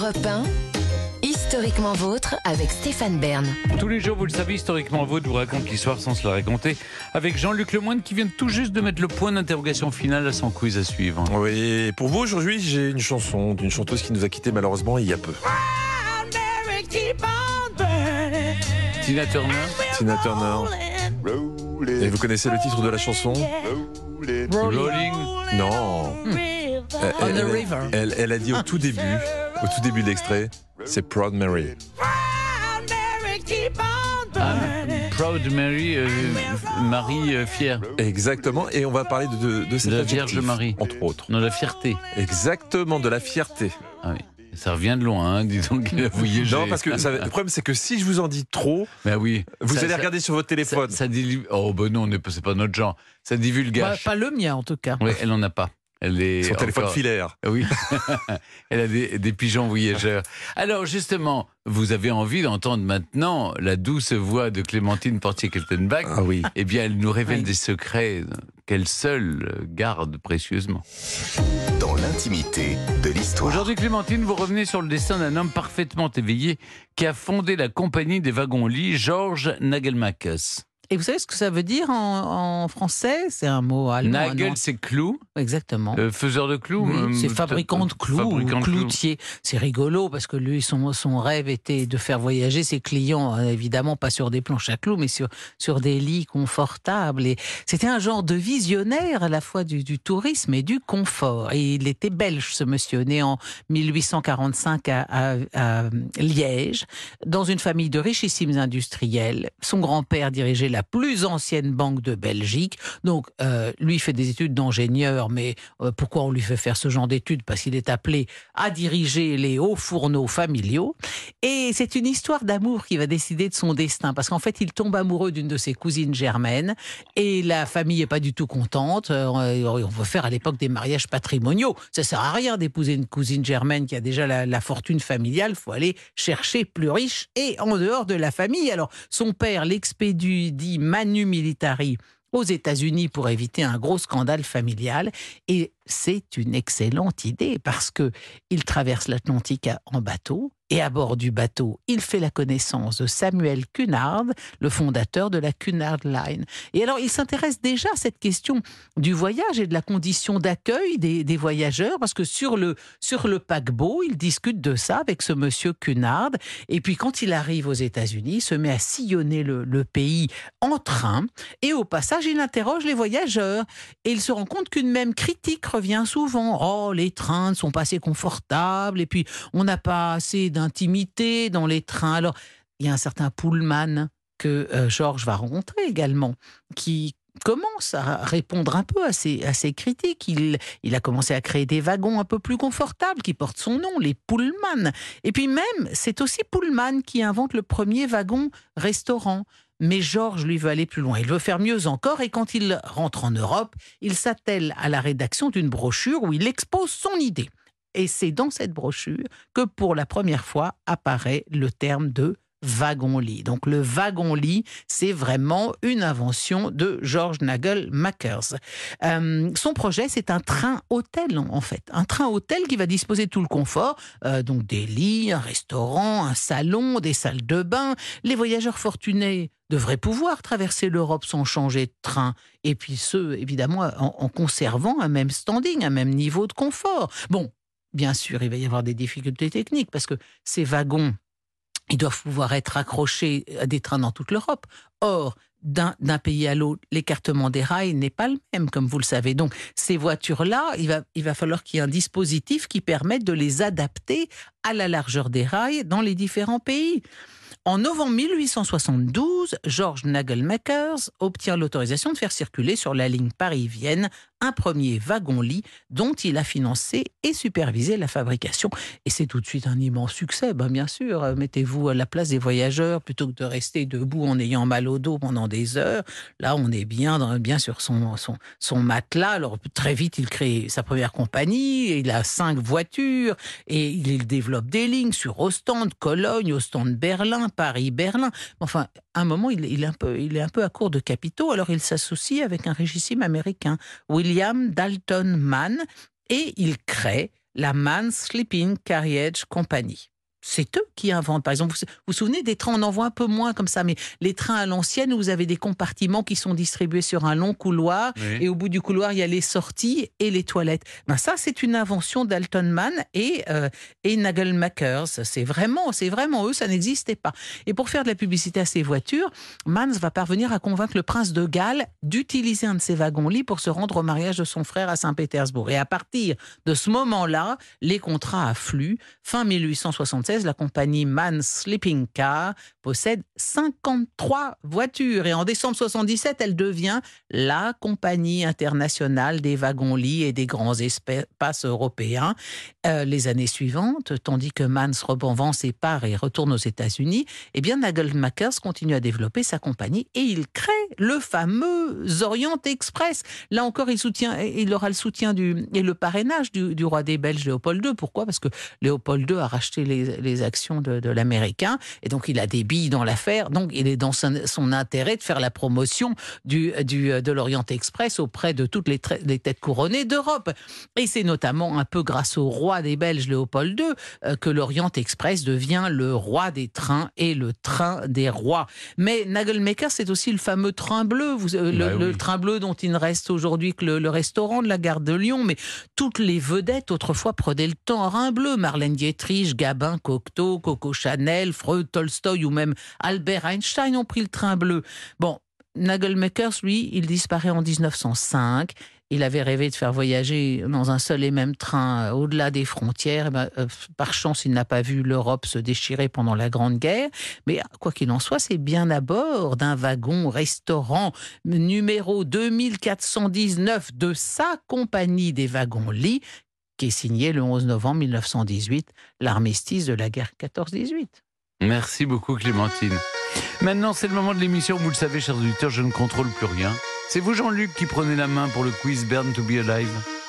Europe 1, Historiquement vôtre avec Stéphane Bern. Tous les jours, vous le savez, historiquement vôtre vous raconte l'histoire sans se la raconter avec Jean-Luc Lemoyne qui vient tout juste de mettre le point d'interrogation final à son quiz à suivre. Oui, pour vous aujourd'hui, j'ai une chanson d'une chanteuse qui nous a quittés malheureusement il y a peu. Tina Turner Tina Turner. Et vous connaissez le titre de la chanson Rolling Non. Elle, elle- river. elle- elle a dit au tout début, au tout début de l'extrait, c'est Proud Mary. Ah, Proud Mary, euh, Marie euh, fière. Exactement. Et on va parler de, de, de cet De la adjectif, Vierge Marie. entre autres. Non, la fierté. Exactement, de la fierté. Ah oui. Ça revient de loin, hein, dis donc, voyagé. Non, parce que ça- le problème, c'est que si je vous en dis trop, Bah oui. vous Ça- allez ça- regarder sur votre téléphone. ça dilue- Oh, ben non, on est- c'est pas notre genre. Ça divulgage. pas le mien en tout cas. Oui, elle en a pas. Elle est Son téléphone encore- filaire. Oui, elle a des, des pigeons voyageurs. Alors justement, vous avez envie d'entendre maintenant la douce voix de Clémentine Portier-Keltenbach. Ah oui. Eh bien, elle nous révèle Oui. des secrets qu'elle seule garde précieusement. dans l'intimité de l'histoire. Aujourd'hui, Clémentine, vous revenez sur le destin d'un homme parfaitement éveillé qui a fondé la compagnie des wagons-lits, Georges Nagelmakers. Et vous savez ce que ça veut dire en, en français? C'est un mot allemand. Nagel, c'est clou, Exactement. euh, faiseur de clous. Oui, euh, c'est fabricant de clous, fabricant cloutier. C'est rigolo parce que lui, son, son rêve était de faire voyager ses clients, euh, évidemment pas sur des planches à clous, mais sur, sur des lits confortables. Et c'était un genre de visionnaire à la fois du, du tourisme et du confort. Et il était belge, ce monsieur, né en 1845 à, à- à Liège, dans une famille de richissimes industriels. Son grand-père dirigeait la plus ancienne banque de Belgique. Donc, euh, lui fait des études d'ingénieur, mais euh, pourquoi on lui fait faire ce genre d'études? Parce qu'il est appelé à diriger les hauts fourneaux familiaux. Et c'est une histoire d'amour qui va décider de son destin. Parce qu'en fait, il tombe amoureux d'une de ses cousines germaines. Et la famille est pas du tout contente. Euh, on veut faire à l'époque des mariages patrimoniaux. Ça sert à rien d'épouser une cousine germaine qui a déjà la, la fortune familiale. faut aller chercher plus riche et en dehors de la famille. Alors, son père l'expédie Manu Militari aux États-Unis pour éviter un gros scandale familial. Et c'est une excellente idée parce que il traverse l'Atlantique en bateau. Et à bord du bateau, il fait la connaissance de Samuel Cunard, le fondateur de la Cunard Line. Et alors, il s'intéresse déjà à cette question du voyage et de la condition d'accueil des, voyageurs, parce que sur le, sur le paquebot, il discute de ça avec ce monsieur Cunard. Et puis, quand il arrive aux États-Unis, il se met à sillonner le, pays en train. Et au passage, il interroge les voyageurs. Et il se rend compte qu'une même critique revient souvent. Oh, les trains ne sont pas assez confortables. Et puis, on n'a pas assez d'intimité dans les trains. Alors, il y a un certain Pullman que euh, Georges va rencontrer également, qui commence à répondre un peu à ces critiques. Il, il a commencé à créer des wagons un peu plus confortables qui portent son nom, les Pullman. Et puis même, c'est aussi Pullman qui invente le premier wagon restaurant. Mais Georges, lui, veut aller plus loin. Il veut faire mieux encore. Et quand il rentre en Europe, il s'attelle à la rédaction d'une brochure où il expose son idée. Et c'est dans cette brochure que pour la première fois apparaît le terme de wagon-lit. Donc le wagon-lit, c'est vraiment une invention de George Nagel-Makers. Euh, son projet, c'est un train-hôtel en fait. Un train-hôtel qui va disposer de tout le confort, euh, donc des lits, un restaurant, un salon, des salles de bain. Les voyageurs fortunés devraient pouvoir traverser l'Europe sans changer de train. Et puis ceux, évidemment, en, en conservant un même standing, un même niveau de confort. Bon, bien sûr, il va y avoir des difficultés techniques parce que ces wagons, ils doivent pouvoir être accrochés à des trains dans toute l'Europe. Or, d'un pays à l'autre, l'écartement des rails n'est pas le même, comme vous le savez. Donc, ces voitures-là, il va, il va falloir qu'il y ait un dispositif qui permette de les adapter à la largeur des rails dans les différents pays. En novembre 1872, George Nagelmakers obtient l'autorisation de faire circuler sur la ligne Paris-Vienne un premier wagon-lit dont il a financé et supervisé la fabrication. Et c'est tout de suite un immense succès, ben bien sûr. Mettez-vous à la place des voyageurs plutôt que de rester debout en ayant mal au dos pendant des heures. Là, on est bien, sur son, son, matelas. Alors, très vite, il crée sa première compagnie. Il a cinq voitures et il développe des lignes sur Ostende, Cologne, Ostende, Berlin, Paris, Berlin. Enfin, à un moment, il, est un peu, il est un peu à court de capitaux. Alors, il s'associe avec un régissime américain, William Dalton Mann, et il crée la Man Sleeping Carriage Company c'est eux qui inventent. Par exemple, vous vous souvenez des trains, on en voit un peu moins comme ça, mais les trains à l'ancienne vous avez des compartiments qui sont distribués sur un long couloir Oui. et au bout du couloir, il y a les sorties et les toilettes. Ben ça, c'est une invention d'Alton Mann et, euh, et Nagelmakers. C'est vraiment, c'est vraiment eux, ça n'existait pas. Et pour faire de la publicité à ces voitures, Mann va parvenir à convaincre le prince de Galles d'utiliser un de ses wagons-lits pour se rendre au mariage de son frère à Saint-Pétersbourg. Et à partir de ce moment-là, les contrats affluent. Fin 1876, la compagnie Mann Sleeping Car possède 53 voitures. Et en décembre 77, elle devient la compagnie internationale des wagons-lits et des grands espaces européens. Euh, les années suivantes, tandis que Mann se vend ses parts et retourne aux États-Unis, eh bien Nagelmakers continue à développer sa compagnie et il crée le fameux Orient Express. Là encore, il, soutient, il aura le soutien du, et le parrainage du, roi des Belges, Léopold II. Pourquoi? Parce que Léopold II a racheté les, actions de, l'américain et donc il a des billes dans l'affaire. Donc il est dans son, intérêt de faire la promotion du, du, de l'Orient Express auprès de toutes les, les têtes couronnées d'Europe. Et c'est notamment un peu grâce au roi des Belges, Léopold II, euh, que l'Orient Express devient le roi des trains et le train des rois. Mais Nagelmaker, c'est aussi le fameux train bleu, vous, euh, le, Bah oui. le, train bleu dont il ne reste aujourd'hui que le, le, restaurant de la gare de Lyon. Mais toutes les vedettes autrefois prenaient le temps en train bleu. Marlène Dietrich, Gabin, Cocteau, Coco Chanel, Freud, Tolstoï ou même Albert Einstein ont pris le train bleu. Bon, Nagelmakers, lui, il disparaît en 1905. Il avait rêvé de faire voyager dans un seul et même train au-delà des frontières. Eh ben, euh, par chance, il n'a pas vu l'Europe se déchirer pendant la Grande Guerre. Mais quoi qu'il en soit, c'est bien à bord d'un wagon-restaurant numéro 2419 de sa compagnie des wagons-lits qui est signé le 11 novembre 1918, l'armistice de la guerre 14-18. Merci beaucoup Clémentine. Maintenant, c'est le moment de l'émission. Vous le savez, chers auditeurs, je ne contrôle plus rien. C'est vous, Jean-Luc, qui prenez la main pour le quiz Burn to be Alive?